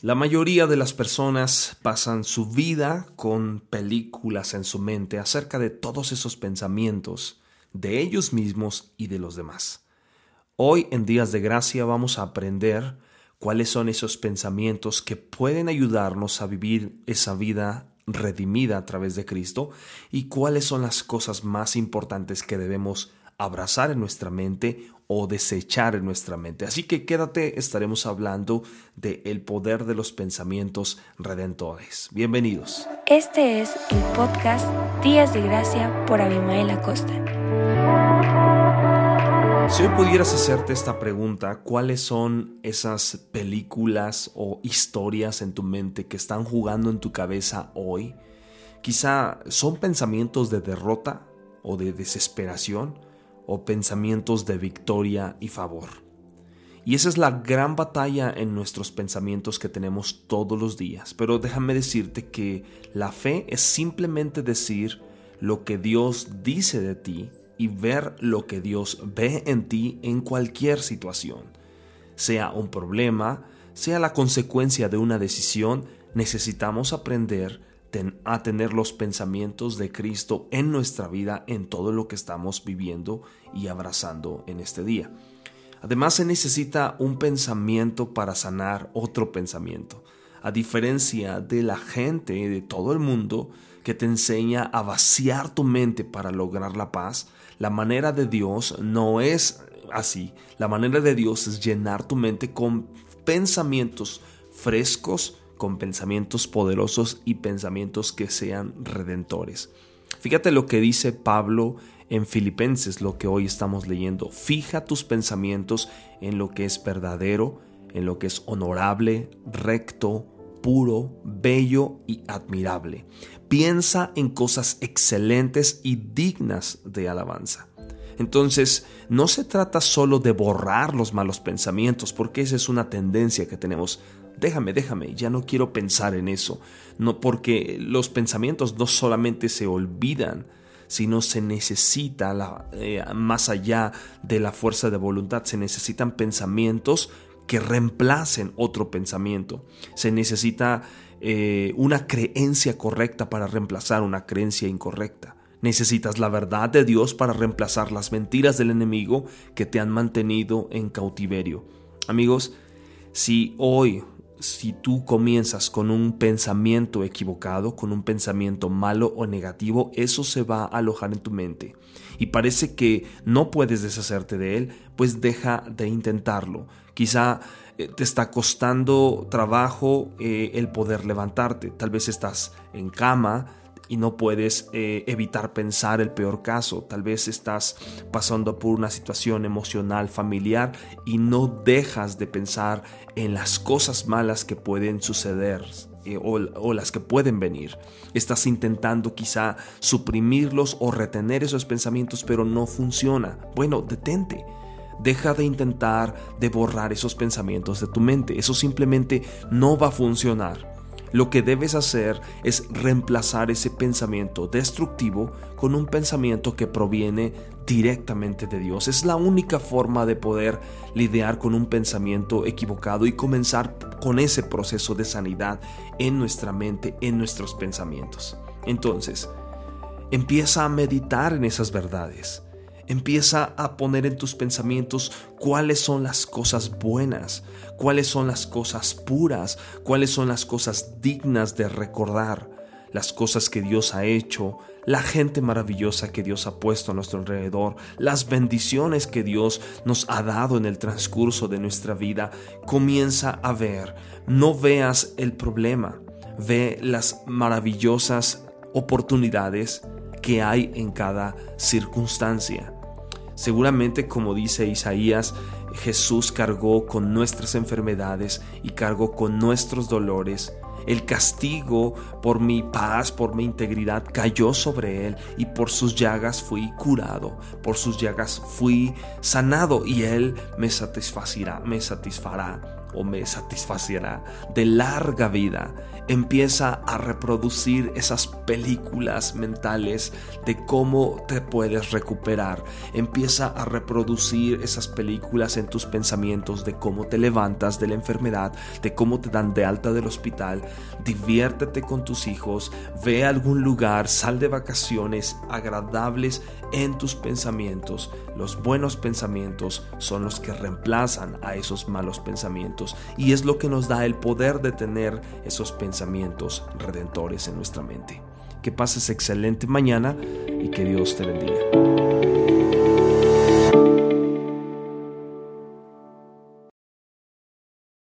La mayoría de las personas pasan su vida con películas en su mente acerca de todos esos pensamientos, de ellos mismos y de los demás. Hoy en Días de Gracia vamos a aprender cuáles son esos pensamientos que pueden ayudarnos a vivir esa vida redimida a través de Cristo y cuáles son las cosas más importantes que debemos abrazar en nuestra mente o desechar en nuestra mente. Así que quédate, estaremos hablando de el poder de los pensamientos redentores. Bienvenidos. Este es el podcast Días de Gracia por Abimael Acosta. Si hoy pudieras hacerte esta pregunta, ¿cuáles son esas películas o historias en tu mente que están jugando en tu cabeza hoy? Quizá son pensamientos de derrota o de desesperación o pensamientos de victoria y favor. Y esa es la gran batalla en nuestros pensamientos que tenemos todos los días. Pero déjame decirte que la fe es simplemente decir lo que Dios dice de ti y ver lo que Dios ve en ti en cualquier situación. Sea un problema, sea la consecuencia de una decisión, necesitamos aprender a tener los pensamientos de Cristo en nuestra vida, en todo lo que estamos viviendo y abrazando en este día. Además se necesita un pensamiento para sanar otro pensamiento. A diferencia de la gente de todo el mundo que te enseña a vaciar tu mente para lograr la paz, la manera de Dios no es así. La manera de Dios es llenar tu mente con pensamientos frescos, con pensamientos poderosos y pensamientos que sean redentores. Fíjate lo que dice Pablo en Filipenses, lo que hoy estamos leyendo. Fija tus pensamientos en lo que es verdadero, en lo que es honorable, recto, puro, bello y admirable. Piensa en cosas excelentes y dignas de alabanza. Entonces, no se trata solo de borrar los malos pensamientos, porque esa es una tendencia que tenemos déjame, déjame, ya no quiero pensar en eso. No, porque los pensamientos no solamente se olvidan, sino se necesita, la, eh, más allá de la fuerza de voluntad, se necesitan pensamientos que reemplacen otro pensamiento. Se necesita eh, una creencia correcta para reemplazar una creencia incorrecta. Necesitas la verdad de Dios para reemplazar las mentiras del enemigo que te han mantenido en cautiverio. Amigos, si hoy si tú comienzas con un pensamiento equivocado, con un pensamiento malo o negativo, eso se va a alojar en tu mente. Y parece que no puedes deshacerte de él, pues deja de intentarlo. Quizá eh, te está costando trabajo eh, el poder levantarte. Tal vez estás en cama, y no puedes eh, evitar pensar el peor caso. Tal vez estás pasando por una situación emocional familiar y no dejas de pensar en las cosas malas que pueden suceder eh, o, o, las que pueden venir. Estás intentando quizá suprimirlos o retener esos pensamientos, pero no funciona. Bueno, detente. Deja de intentar de borrar esos pensamientos de tu mente. Eso simplemente no va a funcionar. Lo que debes hacer es reemplazar ese pensamiento destructivo con un pensamiento que proviene directamente de Dios. Es la única forma de poder lidiar con un pensamiento equivocado y comenzar con ese proceso de sanidad en nuestra mente, en nuestros pensamientos. Entonces, empieza a meditar en esas verdades. Empieza a poner en tus pensamientos cuáles son las cosas buenas, cuáles son las cosas puras, cuáles son las cosas dignas de recordar, las cosas que Dios ha hecho, la gente maravillosa que Dios ha puesto a nuestro alrededor, las bendiciones que Dios nos ha dado en el transcurso de nuestra vida. Comienza a ver, no veas el problema, ve las maravillosas oportunidades que hay en cada circunstancia. Seguramente, como dice Isaías, Jesús cargó con nuestras enfermedades y cargó con nuestros dolores. El castigo por mi paz, por mi integridad, cayó sobre él y por sus llagas fui curado, por sus llagas fui sanado y él me satisfacirá, me satisfará o me satisfacerá de larga vida. Empieza a reproducir esas películas mentales de cómo te puedes recuperar. Empieza a reproducir esas películas en tus pensamientos de cómo te levantas de la enfermedad, de cómo te dan de alta del hospital. Diviértete con tus hijos, ve a algún lugar, sal de vacaciones agradables en tus pensamientos. Los buenos pensamientos son los que reemplazan a esos malos y es lo que nos da el poder de tener esos pensamientos redentores en nuestra mente. Que pases excelente mañana y que Dios te bendiga.